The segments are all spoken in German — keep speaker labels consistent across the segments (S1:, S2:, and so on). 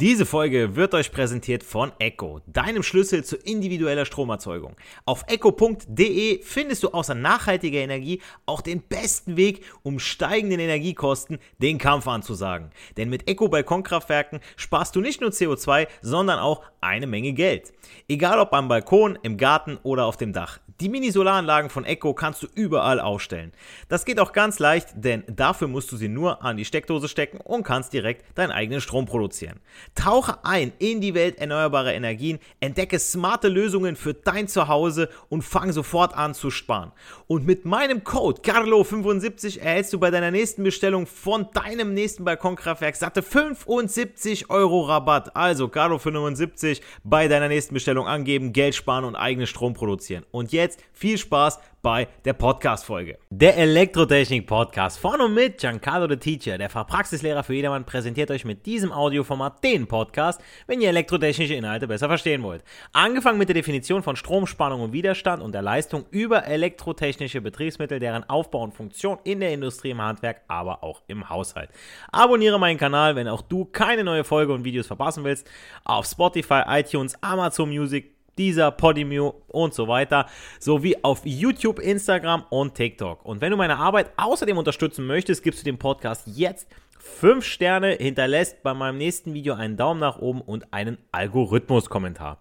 S1: Diese Folge wird euch präsentiert von Echo, deinem Schlüssel zu individueller Stromerzeugung. Auf echo.de findest du außer nachhaltiger Energie auch den besten Weg, um steigenden Energiekosten den Kampf anzusagen. Denn mit Echo Balkonkraftwerken sparst du nicht nur CO2, sondern auch eine Menge Geld. Egal ob am Balkon, im Garten oder auf dem Dach. Die Mini-Solaranlagen von Echo kannst du überall aufstellen. Das geht auch ganz leicht, denn dafür musst du sie nur an die Steckdose stecken und kannst direkt deinen eigenen Strom produzieren. Tauche ein in die Welt erneuerbarer Energien, entdecke smarte Lösungen für dein Zuhause und fang sofort an zu sparen. Und mit meinem Code CARLO75 erhältst du bei deiner nächsten Bestellung von deinem nächsten Balkonkraftwerk satte 75 Euro Rabatt. Also CARLO75 bei deiner nächsten Bestellung angeben, Geld sparen und eigenen Strom produzieren. Und jetzt jetzt viel Spaß bei der Podcast-Folge. Der Elektrotechnik-Podcast von und mit Giancarlo the Teacher, der Fachpraxislehrer für jedermann, präsentiert euch mit diesem Audioformat den Podcast, wenn ihr elektrotechnische Inhalte besser verstehen wollt. Angefangen mit der Definition von Strom, Spannung und Widerstand und der Leistung über elektrotechnische Betriebsmittel, deren Aufbau und Funktion in der Industrie, im Handwerk, aber auch im Haushalt. Abonniere meinen Kanal, wenn auch du keine neue Folge und Videos verpassen willst, auf Spotify, iTunes, Amazon Music, dieser Podimio und so weiter, sowie auf YouTube, Instagram und TikTok. Und wenn du meine Arbeit außerdem unterstützen möchtest, gibst du dem Podcast jetzt 5 Sterne, hinterlässt bei meinem nächsten Video einen Daumen nach oben und einen Algorithmus-Kommentar.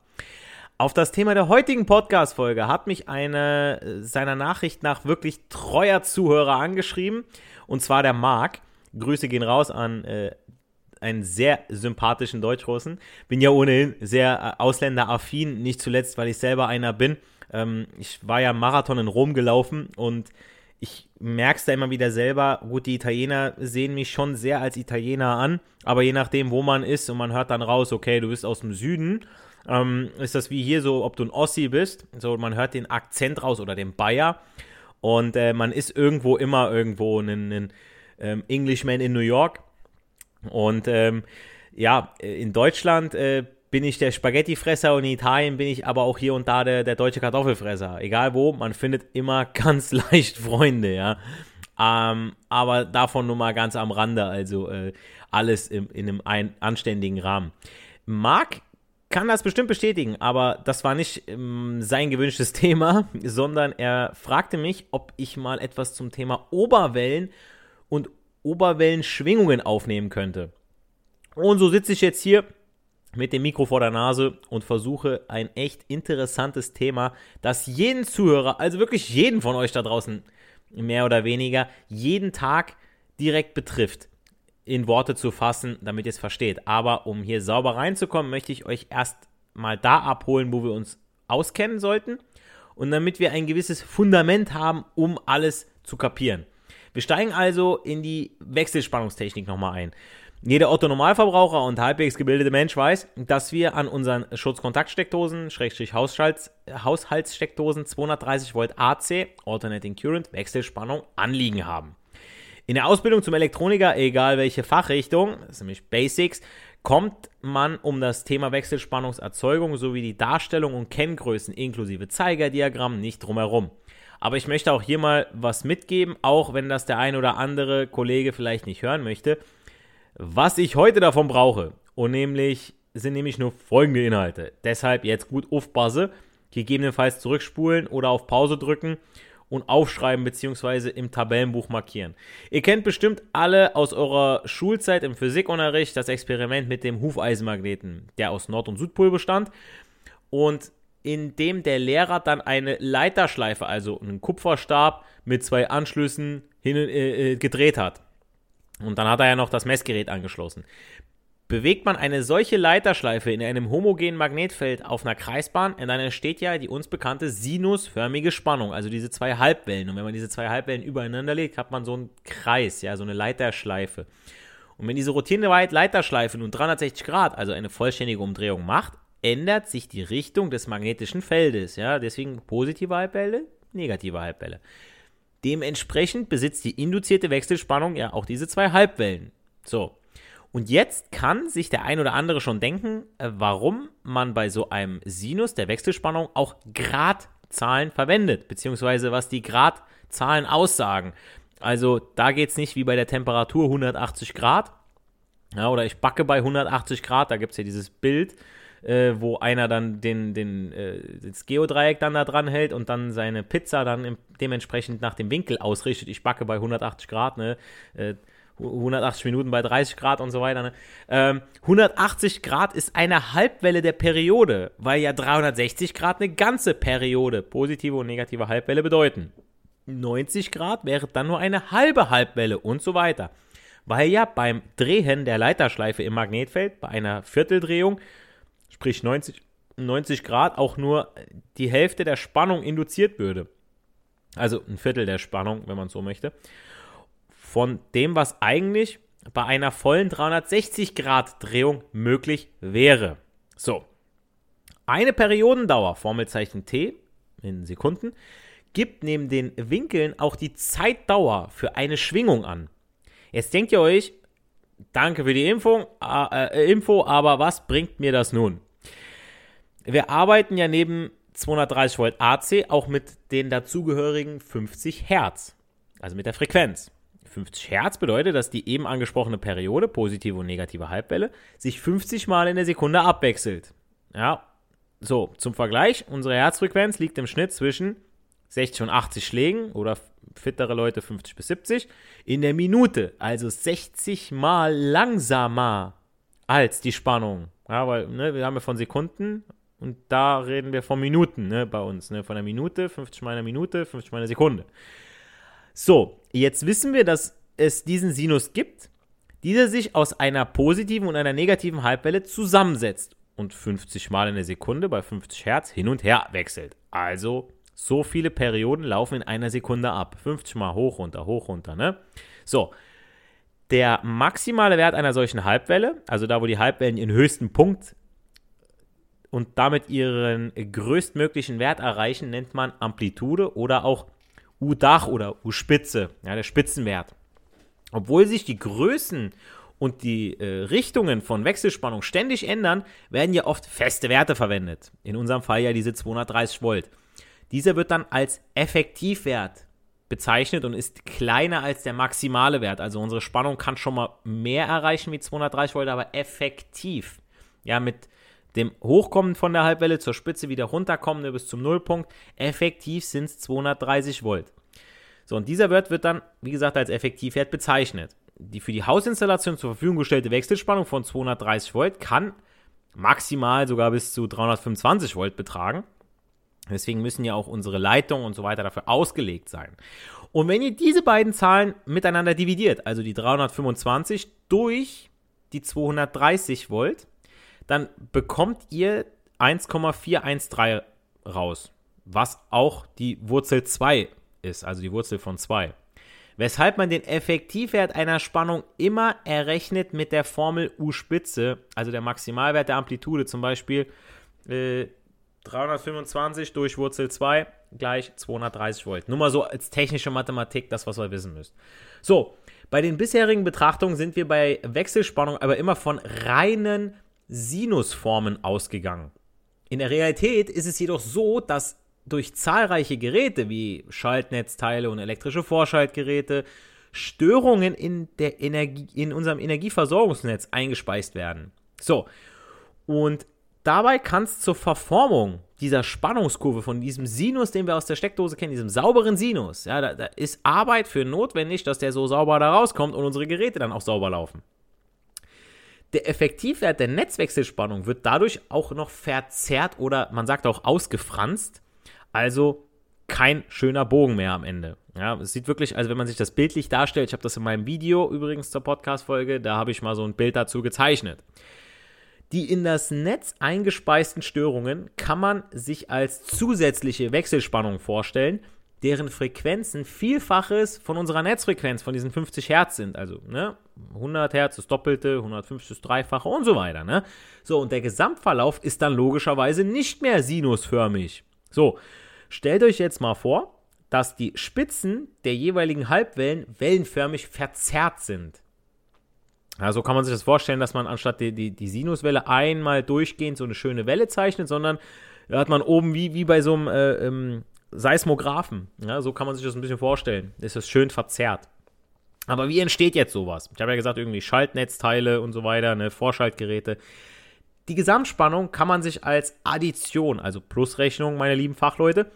S1: Auf das Thema der heutigen Podcast-Folge hat mich eine seiner Nachricht nach wirklich treuer Zuhörer angeschrieben, und zwar der Marc. Grüße gehen raus an äh, einen sehr sympathischen Deutschrussen. Bin ja ohnehin sehr äh, ausländeraffin, nicht zuletzt, weil ich selber einer bin. Ähm, ich war ja Marathon in Rom gelaufen und ich merke es da immer wieder selber. Gut, die Italiener sehen mich schon sehr als Italiener an, aber je nachdem, wo man ist und man hört dann raus, okay, du bist aus dem Süden, ähm, ist das wie hier so, ob du ein Ossi bist. So, man hört den Akzent raus oder den Bayer. Und äh, man ist irgendwo immer irgendwo ein, ein ähm, Englishman in New York. Und ähm, ja, in Deutschland äh, bin ich der Spaghettifresser und in Italien bin ich aber auch hier und da der, der deutsche Kartoffelfresser. Egal wo, man findet immer ganz leicht Freunde, ja. Ähm, aber davon nur mal ganz am Rande, also äh, alles im, in einem ein, anständigen Rahmen. Marc kann das bestimmt bestätigen, aber das war nicht ähm, sein gewünschtes Thema, sondern er fragte mich, ob ich mal etwas zum Thema Oberwellen und Oberwellenschwingungen aufnehmen könnte. Und so sitze ich jetzt hier mit dem Mikro vor der Nase und versuche ein echt interessantes Thema, das jeden Zuhörer, also wirklich jeden von euch da draußen, mehr oder weniger, jeden Tag direkt betrifft, in Worte zu fassen, damit ihr es versteht. Aber um hier sauber reinzukommen, möchte ich euch erst mal da abholen, wo wir uns auskennen sollten und damit wir ein gewisses Fundament haben, um alles zu kapieren. Wir steigen also in die Wechselspannungstechnik nochmal ein. Jeder Otto-Normalverbraucher und halbwegs gebildete Mensch weiß, dass wir an unseren Schutzkontaktsteckdosen, Schrägstrich Haushaltssteckdosen 230 Volt AC, Alternating Current, Wechselspannung anliegen haben. In der Ausbildung zum Elektroniker, egal welche Fachrichtung, das ist nämlich Basics, kommt man um das Thema Wechselspannungserzeugung sowie die Darstellung und Kenngrößen inklusive Zeigerdiagramm nicht drumherum. Aber ich möchte auch hier mal was mitgeben, auch wenn das der ein oder andere Kollege vielleicht nicht hören möchte. Was ich heute davon brauche, und nämlich sind nämlich nur folgende Inhalte. Deshalb jetzt gut aufpasse, gegebenenfalls zurückspulen oder auf Pause drücken und aufschreiben bzw. im Tabellenbuch markieren. Ihr kennt bestimmt alle aus eurer Schulzeit im Physikunterricht das Experiment mit dem Hufeisenmagneten, der aus Nord- und Südpol bestand. Und in dem der Lehrer dann eine Leiterschleife, also einen Kupferstab mit zwei Anschlüssen hin, äh, äh, gedreht hat. Und dann hat er ja noch das Messgerät angeschlossen. Bewegt man eine solche Leiterschleife in einem homogenen Magnetfeld auf einer Kreisbahn, dann entsteht ja die uns bekannte sinusförmige Spannung, also diese zwei Halbwellen. Und wenn man diese zwei Halbwellen übereinander legt, hat man so einen Kreis, ja, so eine Leiterschleife. Und wenn diese rotierende Leiterschleife nun 360 Grad, also eine vollständige Umdrehung macht, ändert sich die Richtung des magnetischen Feldes. Ja, deswegen positive Halbwelle, negative Halbwelle. Dementsprechend besitzt die induzierte Wechselspannung ja auch diese zwei Halbwellen. So. Und jetzt kann sich der ein oder andere schon denken, äh, warum man bei so einem Sinus der Wechselspannung auch Gradzahlen verwendet, beziehungsweise was die Gradzahlen aussagen. Also da geht es nicht wie bei der Temperatur 180 Grad, Ja, oder ich backe bei 180 Grad, da gibt es ja dieses Bild, äh, wo einer dann den, den, äh, das Geodreieck dann da dran hält und dann seine Pizza dann im, dementsprechend nach dem Winkel ausrichtet. Ich backe bei 180 Grad, ne? Äh, 180 Minuten bei 30 Grad und so weiter. Ne? Ähm, 180 Grad ist eine Halbwelle der Periode, weil ja 360 Grad eine ganze Periode, positive und negative Halbwelle bedeuten. 90 Grad wäre dann nur eine halbe Halbwelle und so weiter. Weil ja beim Drehen der Leiterschleife im Magnetfeld bei einer Vierteldrehung, sprich 90, 90 Grad, auch nur die Hälfte der Spannung induziert würde. Also ein Viertel der Spannung, wenn man so möchte von dem, was eigentlich bei einer vollen 360-Grad-Drehung möglich wäre. So, eine Periodendauer, Formelzeichen T in Sekunden, gibt neben den Winkeln auch die Zeitdauer für eine Schwingung an. Jetzt denkt ihr euch, danke für die Info, äh, Info, aber was bringt mir das nun? Wir arbeiten ja neben 230 Volt AC auch mit den dazugehörigen 50 Hertz, also mit der Frequenz. 50 Hertz bedeutet, dass die eben angesprochene Periode, positive und negative Halbwelle, sich 50 Mal in der Sekunde abwechselt. Ja, so, zum Vergleich, unsere Herzfrequenz liegt im Schnitt zwischen 60 und 80 Schlägen oder fittere Leute 50 bis 70 in der Minute, also 60 Mal langsamer als die Spannung. Ja, weil ne, wir haben ja von Sekunden und da reden wir von Minuten ne, bei uns. Ne, von einer Minute, 50 Mal eine Minute, 50 Mal eine Sekunde. So, jetzt wissen wir, dass es diesen Sinus gibt, dieser sich aus einer positiven und einer negativen Halbwelle zusammensetzt und 50 Mal in der Sekunde bei 50 Hertz hin und her wechselt. Also so viele Perioden laufen in einer Sekunde ab. 50 Mal hoch, runter, hoch, runter, ne? So. Der maximale Wert einer solchen Halbwelle, also da, wo die Halbwellen ihren höchsten Punkt und damit ihren größtmöglichen Wert erreichen, nennt man Amplitude oder auch U-Dach oder U-Spitze, ja, der Spitzenwert. Obwohl sich die Größen und die äh, Richtungen von Wechselspannung ständig ändern, werden ja oft feste Werte verwendet. In unserem Fall ja diese 230 Volt. Dieser wird dann als Effektivwert bezeichnet und ist kleiner als der maximale Wert. Also unsere Spannung kann schon mal mehr erreichen wie 230 Volt, aber effektiv. Ja, mit dem Hochkommen von der Halbwelle zur Spitze wieder runterkommen bis zum Nullpunkt. Effektiv sind es 230 Volt. So, und dieser Wert wird dann, wie gesagt, als Effektivwert bezeichnet. Die für die Hausinstallation zur Verfügung gestellte Wechselspannung von 230 Volt kann maximal sogar bis zu 325 Volt betragen. Deswegen müssen ja auch unsere Leitungen und so weiter dafür ausgelegt sein. Und wenn ihr diese beiden Zahlen miteinander dividiert, also die 325 durch die 230 Volt, dann bekommt ihr 1,413 raus, was auch die Wurzel 2 ist, also die Wurzel von 2. Weshalb man den Effektivwert einer Spannung immer errechnet mit der Formel U-Spitze, also der Maximalwert der Amplitude, zum Beispiel äh, 325 durch Wurzel 2 gleich 230 Volt. Nur mal so als technische Mathematik, das, was ihr wissen müsst. So, bei den bisherigen Betrachtungen sind wir bei Wechselspannung aber immer von reinen Sinusformen ausgegangen. In der Realität ist es jedoch so, dass durch zahlreiche Geräte wie Schaltnetzteile und elektrische Vorschaltgeräte Störungen in, der Energie, in unserem Energieversorgungsnetz eingespeist werden. So, und dabei kann es zur Verformung dieser Spannungskurve von diesem Sinus, den wir aus der Steckdose kennen, diesem sauberen Sinus, ja, da, da ist Arbeit für notwendig, dass der so sauber da rauskommt und unsere Geräte dann auch sauber laufen. Der Effektivwert der Netzwechselspannung wird dadurch auch noch verzerrt oder man sagt auch ausgefranst. Also kein schöner Bogen mehr am Ende. Ja, es sieht wirklich, also wenn man sich das bildlich darstellt, ich habe das in meinem Video übrigens zur Podcast-Folge, da habe ich mal so ein Bild dazu gezeichnet. Die in das Netz eingespeisten Störungen kann man sich als zusätzliche Wechselspannung vorstellen, deren Frequenzen Vielfaches von unserer Netzfrequenz, von diesen 50 Hertz sind. Also ne, 100 Hertz das Doppelte, 150 das Dreifache und so weiter. Ne? So, und der Gesamtverlauf ist dann logischerweise nicht mehr sinusförmig. So, stellt euch jetzt mal vor, dass die Spitzen der jeweiligen Halbwellen wellenförmig verzerrt sind. Ja, so kann man sich das vorstellen, dass man anstatt die, die, die Sinuswelle einmal durchgehend so eine schöne Welle zeichnet, sondern da hat man oben wie, wie bei so einem äh, ähm, Seismographen. Ja, so kann man sich das ein bisschen vorstellen. Ist das schön verzerrt. Aber wie entsteht jetzt sowas? Ich habe ja gesagt, irgendwie Schaltnetzteile und so weiter, ne, Vorschaltgeräte. Die Gesamtspannung kann man sich als Addition, also Plusrechnung, meine lieben Fachleute,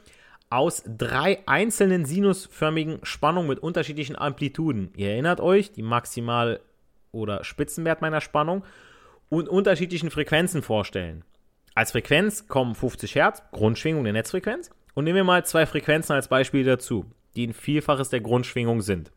S1: aus drei einzelnen sinusförmigen Spannungen mit unterschiedlichen Amplituden. Ihr erinnert euch, die Maximal- oder Spitzenwert meiner Spannung und unterschiedlichen Frequenzen vorstellen. Als Frequenz kommen 50 Hertz, Grundschwingung der Netzfrequenz. Und nehmen wir mal zwei Frequenzen als Beispiel dazu, die ein Vielfaches der Grundschwingung sind.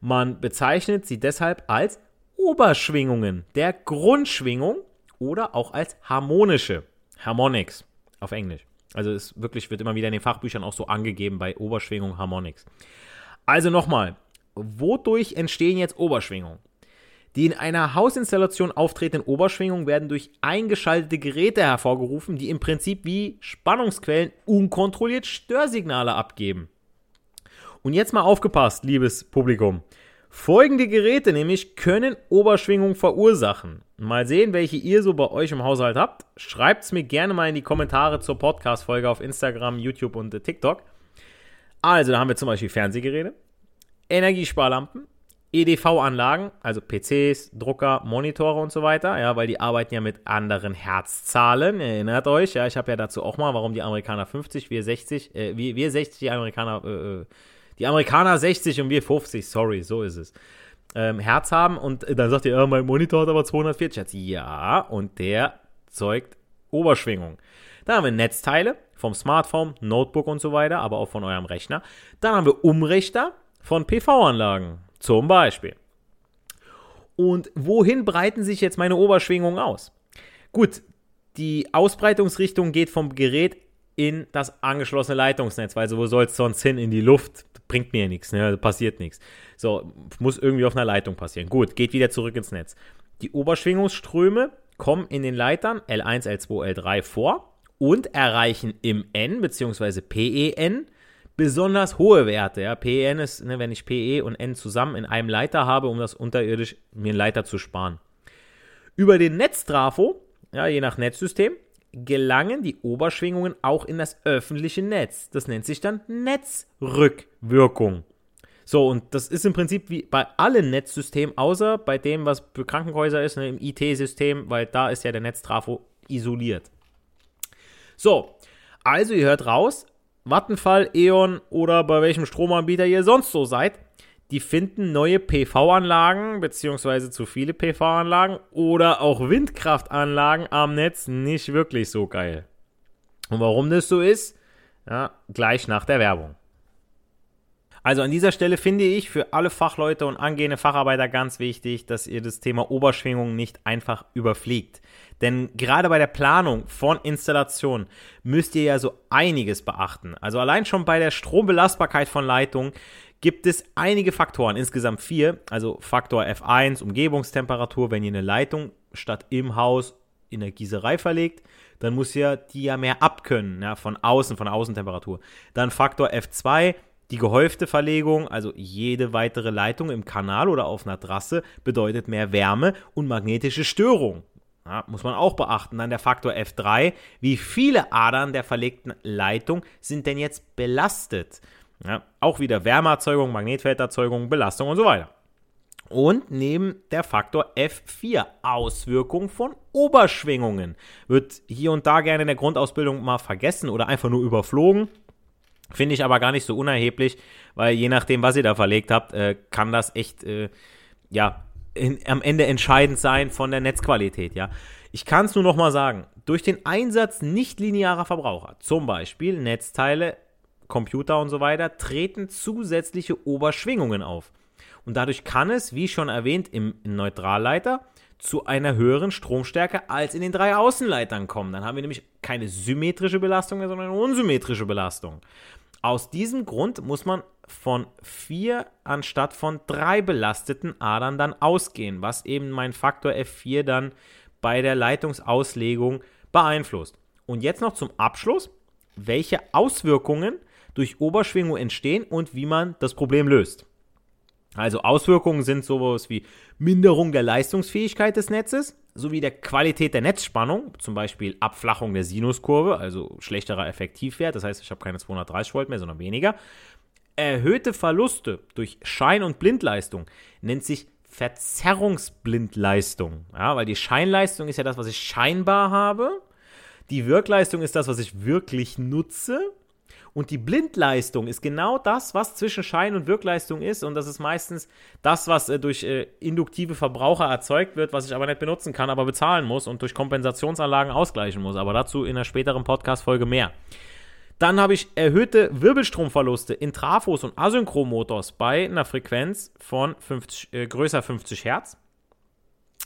S1: Man bezeichnet sie deshalb als Oberschwingungen der Grundschwingung oder auch als harmonische, Harmonics auf Englisch. Also es wirklich wird immer wieder in den Fachbüchern auch so angegeben bei Oberschwingung Harmonics. Also nochmal, wodurch entstehen jetzt Oberschwingungen? Die in einer Hausinstallation auftretenden Oberschwingungen werden durch eingeschaltete Geräte hervorgerufen, die im Prinzip wie Spannungsquellen unkontrolliert Störsignale abgeben. Und jetzt mal aufgepasst, liebes Publikum. Folgende Geräte nämlich können Oberschwingung verursachen. Mal sehen, welche ihr so bei euch im Haushalt habt. Schreibt es mir gerne mal in die Kommentare zur Podcast-Folge auf Instagram, YouTube und TikTok. Also, da haben wir zum Beispiel Fernsehgeräte, Energiesparlampen, EDV-Anlagen, also PCs, Drucker, Monitore und so weiter, ja, weil die arbeiten ja mit anderen Herzzahlen. Erinnert euch, ja, ich habe ja dazu auch mal, warum die Amerikaner 50, wir 60, äh, wir, wir 60, die Amerikaner, äh, äh die Amerikaner 60 und wir 50, sorry, so ist es. Ähm, Herz haben und dann sagt ihr, ja, mein Monitor hat aber 240 Hertz. Ja, und der zeugt Oberschwingung. Dann haben wir Netzteile vom Smartphone, Notebook und so weiter, aber auch von eurem Rechner. Dann haben wir Umrichter von PV-Anlagen, zum Beispiel. Und wohin breiten sich jetzt meine Oberschwingungen aus? Gut, die Ausbreitungsrichtung geht vom Gerät in das angeschlossene Leitungsnetz, weil wo soll es sonst hin? In die Luft, bringt mir nichts, ne? passiert nichts. So, muss irgendwie auf einer Leitung passieren. Gut, geht wieder zurück ins Netz. Die Oberschwingungsströme kommen in den Leitern L1, L2, L3 vor und erreichen im N bzw. PEN besonders hohe Werte. Ja. PEN ist, ne, wenn ich PE und N zusammen in einem Leiter habe, um das unterirdisch mir einen Leiter zu sparen. Über den Netztrafo, ja, je nach Netzsystem, gelangen die Oberschwingungen auch in das öffentliche Netz. Das nennt sich dann Netzrückwirkung. So, und das ist im Prinzip wie bei allen Netzsystemen, außer bei dem, was für Krankenhäuser ist, ne, im IT-System, weil da ist ja der Netztrafo isoliert. So, also ihr hört raus, Vattenfall, E.ON oder bei welchem Stromanbieter ihr sonst so seid, die finden neue PV-Anlagen beziehungsweise zu viele PV-Anlagen oder auch Windkraftanlagen am Netz nicht wirklich so geil. Und warum das so ist, ja, gleich nach der Werbung. Also an dieser Stelle finde ich für alle Fachleute und angehende Facharbeiter ganz wichtig, dass ihr das Thema Oberschwingung nicht einfach überfliegt. Denn gerade bei der Planung von Installationen müsst ihr ja so einiges beachten. Also allein schon bei der Strombelastbarkeit von Leitungen gibt es einige Faktoren, insgesamt vier. Also Faktor F1, Umgebungstemperatur, wenn ihr eine Leitung statt im Haus in der Gießerei verlegt, dann muss ja die ja mehr abkönnen, ja, von außen, von Außentemperatur. Dann Faktor F2, die gehäufte Verlegung, also jede weitere Leitung im Kanal oder auf einer Trasse, bedeutet mehr Wärme und magnetische Störung. Ja, muss man auch beachten. Dann der Faktor F3. Wie viele Adern der verlegten Leitung sind denn jetzt belastet? Ja, auch wieder Wärmeerzeugung, Magnetfelderzeugung, Belastung und so weiter. Und neben der Faktor F4 Auswirkung von Oberschwingungen wird hier und da gerne in der Grundausbildung mal vergessen oder einfach nur überflogen. Finde ich aber gar nicht so unerheblich, weil je nachdem, was ihr da verlegt habt, äh, kann das echt, äh, ja, in, am Ende entscheidend sein von der Netzqualität, ja. Ich kann es nur noch mal sagen, durch den Einsatz nicht-linearer Verbraucher, zum Beispiel Netzteile, Computer und so weiter, treten zusätzliche Oberschwingungen auf. Und dadurch kann es, wie schon erwähnt, im Neutralleiter zu einer höheren Stromstärke als in den drei Außenleitern kommen. Dann haben wir nämlich keine symmetrische Belastung mehr, sondern eine unsymmetrische Belastung. Aus diesem Grund muss man von vier anstatt von drei belasteten Adern dann ausgehen, was eben mein Faktor F4 dann bei der Leitungsauslegung beeinflusst. Und jetzt noch zum Abschluss, welche Auswirkungen durch Oberschwingung entstehen und wie man das Problem löst. Also Auswirkungen sind sowas wie Minderung der Leistungsfähigkeit des Netzes sowie der Qualität der Netzspannung, zum Beispiel Abflachung der Sinuskurve, also schlechterer Effektivwert, das heißt, ich habe keine 230 Volt mehr, sondern weniger. Erhöhte Verluste durch Schein- und Blindleistung nennt sich Verzerrungsblindleistung. Ja, weil die Scheinleistung ist ja das, was ich scheinbar habe. Die Wirkleistung ist das, was ich wirklich nutze. Und die Blindleistung ist genau das, was zwischen Schein- und Wirkleistung ist. Und das ist meistens das, was äh, durch äh, induktive Verbraucher erzeugt wird, was ich aber nicht benutzen kann, aber bezahlen muss und durch Kompensationsanlagen ausgleichen muss. Aber dazu in einer späteren Podcast-Folge mehr. Dann habe ich erhöhte Wirbelstromverluste in Trafos und Asynchronmotors bei einer Frequenz von 50, äh, größer 50 Hertz.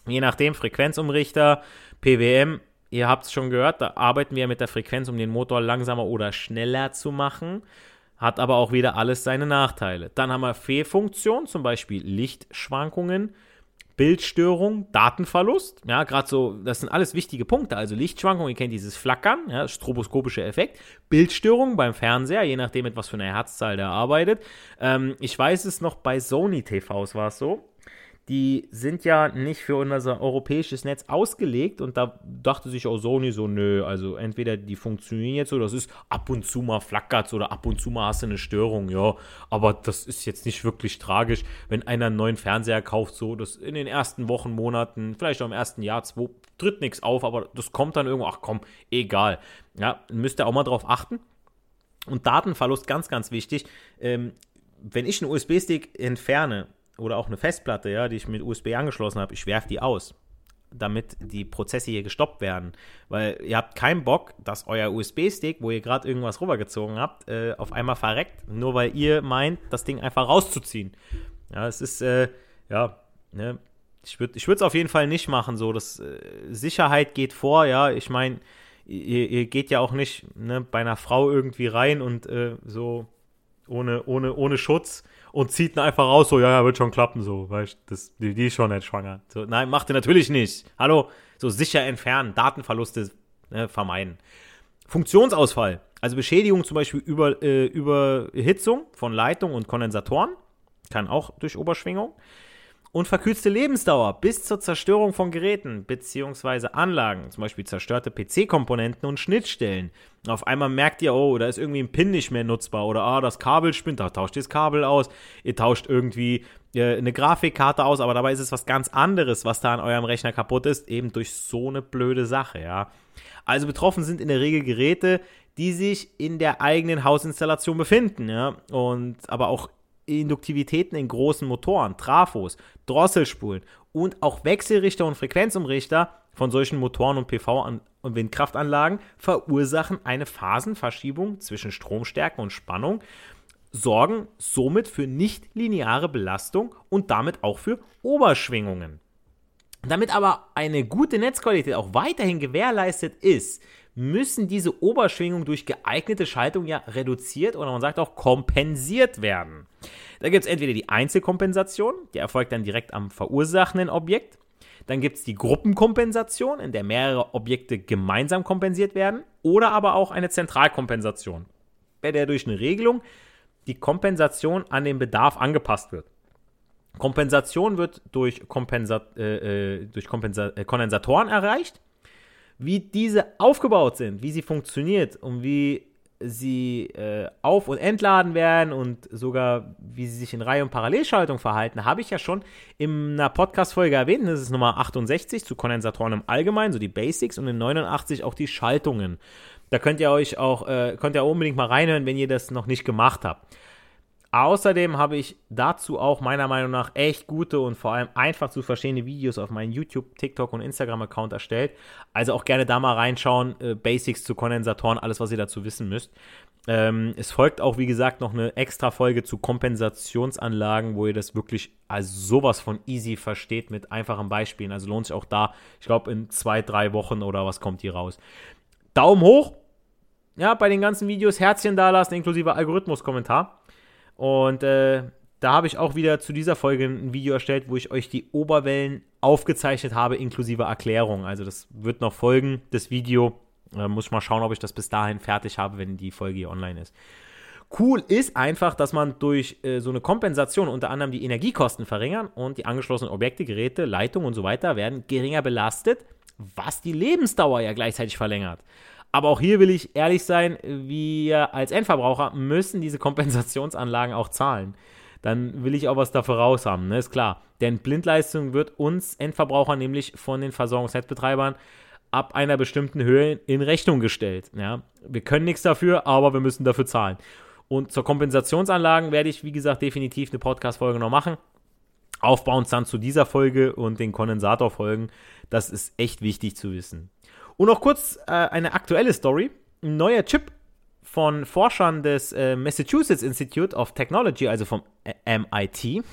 S1: Je nachdem, Frequenzumrichter, PWM, ihr habt es schon gehört, da arbeiten wir mit der Frequenz, um den Motor langsamer oder schneller zu machen. Hat aber auch wieder alles seine Nachteile. Dann haben wir Fehlfunktion, zum Beispiel Lichtschwankungen, Bildstörung, Datenverlust. Ja, gerade so, das sind alles wichtige Punkte. Also Lichtschwankungen, ihr kennt dieses Flackern, ja, stroboskopischer Effekt. Bildstörung beim Fernseher, je nachdem, mit was für einer Herzzahl der arbeitet. Ähm, ich weiß es noch, bei Sony TVs war es so die sind ja nicht für unser europäisches Netz ausgelegt. Und da dachte sich auch Sony so, nö, also entweder die funktionieren jetzt so, das ist ab und zu mal flackert oder ab und zu mal hast du eine Störung, ja, aber das ist jetzt nicht wirklich tragisch, wenn einer einen neuen Fernseher kauft, so, das in den ersten Wochen, Monaten, vielleicht auch im ersten Jahr, zwei, tritt nichts auf, aber das kommt dann irgendwo, ach komm, egal, ja, müsst ihr auch mal drauf achten. Und Datenverlust, ganz, ganz wichtig, ähm, wenn ich einen USB-Stick entferne, oder auch eine Festplatte, ja, die ich mit USB angeschlossen habe, ich werfe die aus, damit die Prozesse hier gestoppt werden. Weil ihr habt keinen Bock, dass euer USB-Stick, wo ihr gerade irgendwas rübergezogen habt, äh, auf einmal verreckt, nur weil ihr meint, das Ding einfach rauszuziehen. Ja, es ist, äh, ja, ne, ich würde es auf jeden Fall nicht machen, so, das, äh, Sicherheit geht vor, ja, ich meine, ihr, ihr, geht ja auch nicht ne, bei einer Frau irgendwie rein und äh, so ohne, ohne, ohne Schutz und zieht ihn einfach raus, so, ja, ja, wird schon klappen, so, weißt das, die, die ist schon nicht schwanger. So, nein, macht ihr natürlich nicht. Hallo, so sicher entfernen, Datenverluste ne, vermeiden. Funktionsausfall, also Beschädigung zum Beispiel über äh, Überhitzung von Leitung und Kondensatoren, kann auch durch Oberschwingung und verkürzte Lebensdauer bis zur Zerstörung von Geräten bzw. Anlagen, zum Beispiel zerstörte PC-Komponenten und Schnittstellen. Auf einmal merkt ihr, oh, da ist irgendwie ein Pin nicht mehr nutzbar oder ah, das Kabel spinnt, da tauscht ihr das Kabel aus, ihr tauscht irgendwie äh, eine Grafikkarte aus, aber dabei ist es was ganz anderes, was da an eurem Rechner kaputt ist, eben durch so eine blöde Sache, ja. Also betroffen sind in der Regel Geräte, die sich in der eigenen Hausinstallation befinden, ja, und aber auch Induktivitäten in großen Motoren, Trafos, Drosselspulen und auch Wechselrichter und Frequenzumrichter von solchen Motoren und PV- und Windkraftanlagen verursachen eine Phasenverschiebung zwischen Stromstärke und Spannung, sorgen somit für nichtlineare Belastung und damit auch für Oberschwingungen. Damit aber eine gute Netzqualität auch weiterhin gewährleistet ist, müssen diese Oberschwingungen durch geeignete Schaltung ja reduziert oder man sagt auch kompensiert werden. Da gibt es entweder die Einzelkompensation, die erfolgt dann direkt am verursachenden Objekt. Dann gibt es die Gruppenkompensation, in der mehrere Objekte gemeinsam kompensiert werden. Oder aber auch eine Zentralkompensation, bei der durch eine Regelung die Kompensation an den Bedarf angepasst wird. Kompensation wird durch, Kompensa äh, äh durch Kompensa äh, Kondensatoren erreicht wie diese aufgebaut sind, wie sie funktioniert und wie sie äh, auf- und entladen werden und sogar wie sie sich in Reihe- und Parallelschaltung verhalten, habe ich ja schon in einer Podcast-Folge erwähnt. Das ist Nummer 68 zu Kondensatoren im Allgemeinen, so die Basics und in 89 auch die Schaltungen. Da könnt ihr euch auch, äh, könnt ihr unbedingt mal reinhören, wenn ihr das noch nicht gemacht habt. Außerdem habe ich dazu auch meiner Meinung nach echt gute und vor allem einfach zu verstehende Videos auf meinen YouTube, TikTok und Instagram-Account erstellt. Also auch gerne da mal reinschauen. Äh, Basics zu Kondensatoren, alles, was ihr dazu wissen müsst. Ähm, es folgt auch, wie gesagt, noch eine extra Folge zu Kompensationsanlagen, wo ihr das wirklich als sowas von easy versteht mit einfachen Beispielen. Also lohnt sich auch da. Ich glaube, in zwei, drei Wochen oder was kommt hier raus. Daumen hoch. Ja, bei den ganzen Videos Herzchen da lassen, inklusive Algorithmus-Kommentar. Und äh, da habe ich auch wieder zu dieser Folge ein Video erstellt, wo ich euch die Oberwellen aufgezeichnet habe, inklusive Erklärung. Also das wird noch folgen, das Video. Äh, muss ich mal schauen, ob ich das bis dahin fertig habe, wenn die Folge hier online ist. Cool ist einfach, dass man durch äh, so eine Kompensation unter anderem die Energiekosten verringern und die angeschlossenen Objekte, Geräte, Leitungen und so weiter werden geringer belastet, was die Lebensdauer ja gleichzeitig verlängert. Aber auch hier will ich ehrlich sein, wir als Endverbraucher müssen diese Kompensationsanlagen auch zahlen. Dann will ich auch was dafür raus haben, ne? ist klar. Denn Blindleistung wird uns Endverbraucher nämlich von den Versorgungsnetzbetreibern ab einer bestimmten Höhe in Rechnung gestellt. Ja? Wir können nichts dafür, aber wir müssen dafür zahlen. Und zur Kompensationsanlagen werde ich, wie gesagt, definitiv eine Podcast-Folge noch machen. Aufbauend dann zu dieser Folge und den Kondensatorfolgen. Das ist echt wichtig zu wissen. Und noch kurz äh, eine aktuelle Story. Ein neuer Chip von Forschern des äh, Massachusetts Institute of Technology, also vom äh, MIT,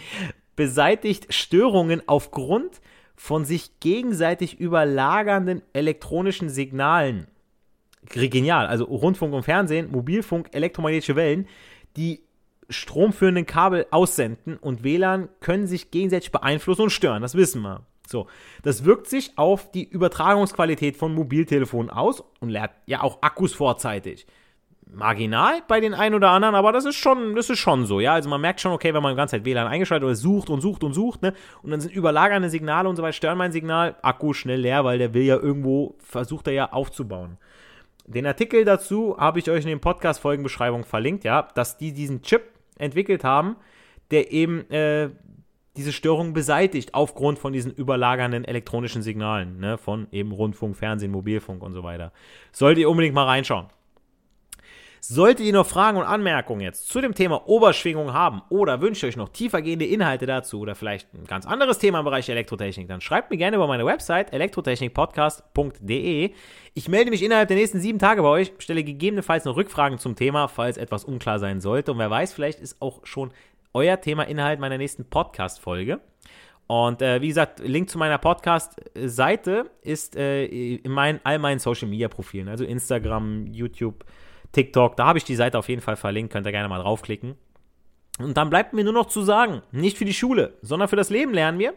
S1: beseitigt Störungen aufgrund von sich gegenseitig überlagernden elektronischen Signalen. Genial, also Rundfunk und Fernsehen, Mobilfunk, elektromagnetische Wellen, die stromführenden Kabel aussenden und WLAN können sich gegenseitig beeinflussen und stören, das wissen wir. So, das wirkt sich auf die Übertragungsqualität von Mobiltelefonen aus und leert ja auch Akkus vorzeitig. Marginal bei den einen oder anderen, aber das ist schon, das ist schon so, ja. Also man merkt schon, okay, wenn man die ganze Zeit WLAN eingeschaltet oder sucht und sucht und sucht, ne, und dann sind überlagernde Signale und so weiter, stören mein Signal, Akku schnell leer, weil der will ja irgendwo, versucht er ja aufzubauen. Den Artikel dazu habe ich euch in den Podcast-Folgenbeschreibung verlinkt, ja, dass die diesen Chip entwickelt haben, der eben äh, diese Störung beseitigt aufgrund von diesen überlagernden elektronischen Signalen, ne, von eben Rundfunk, Fernsehen, Mobilfunk und so weiter. Solltet ihr unbedingt mal reinschauen. Solltet ihr noch Fragen und Anmerkungen jetzt zu dem Thema Oberschwingung haben oder wünscht euch noch tiefergehende Inhalte dazu oder vielleicht ein ganz anderes Thema im Bereich Elektrotechnik, dann schreibt mir gerne über meine Website elektrotechnikpodcast.de. Ich melde mich innerhalb der nächsten sieben Tage bei euch, stelle gegebenenfalls noch Rückfragen zum Thema, falls etwas unklar sein sollte. Und wer weiß, vielleicht ist auch schon euer Thema Inhalt meiner nächsten Podcast-Folge. Und äh, wie gesagt, Link zu meiner Podcast-Seite ist äh, in meinen, all meinen Social-Media-Profilen, also Instagram, YouTube, TikTok. Da habe ich die Seite auf jeden Fall verlinkt, könnt ihr gerne mal draufklicken. Und dann bleibt mir nur noch zu sagen, nicht für die Schule, sondern für das Leben lernen wir.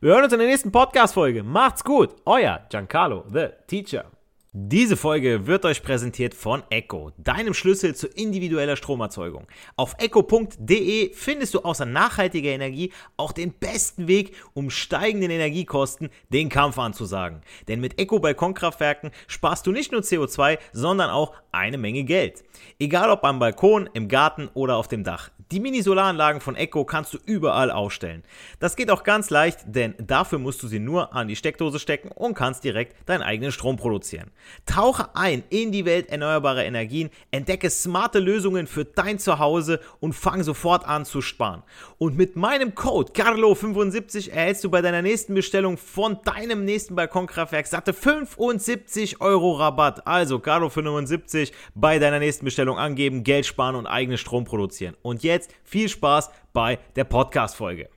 S1: Wir hören uns in der nächsten Podcast-Folge. Macht's gut, euer Giancarlo, the Teacher. Diese Folge wird euch präsentiert von Echo, deinem Schlüssel zu individueller Stromerzeugung. Auf echo.de findest du außer nachhaltiger Energie auch den besten Weg, um steigenden Energiekosten den Kampf anzusagen. Denn mit Echo Balkonkraftwerken sparst du nicht nur CO2, sondern auch eine Menge Geld. Egal ob am Balkon, im Garten oder auf dem Dach. Die Mini-Solaranlagen von Echo kannst du überall aufstellen. Das geht auch ganz leicht, denn dafür musst du sie nur an die Steckdose stecken und kannst direkt deinen eigenen Strom produzieren. Tauche ein in die Welt erneuerbarer Energien, entdecke smarte Lösungen für dein Zuhause und fang sofort an zu sparen. Und mit meinem Code Carlo75 erhältst du bei deiner nächsten Bestellung von deinem nächsten Balkonkraftwerk satte 75 Euro Rabatt. Also Carlo75 bei deiner nächsten Bestellung angeben, Geld sparen und eigenen Strom produzieren. Und jetzt viel Spaß bei der Podcast-Folge.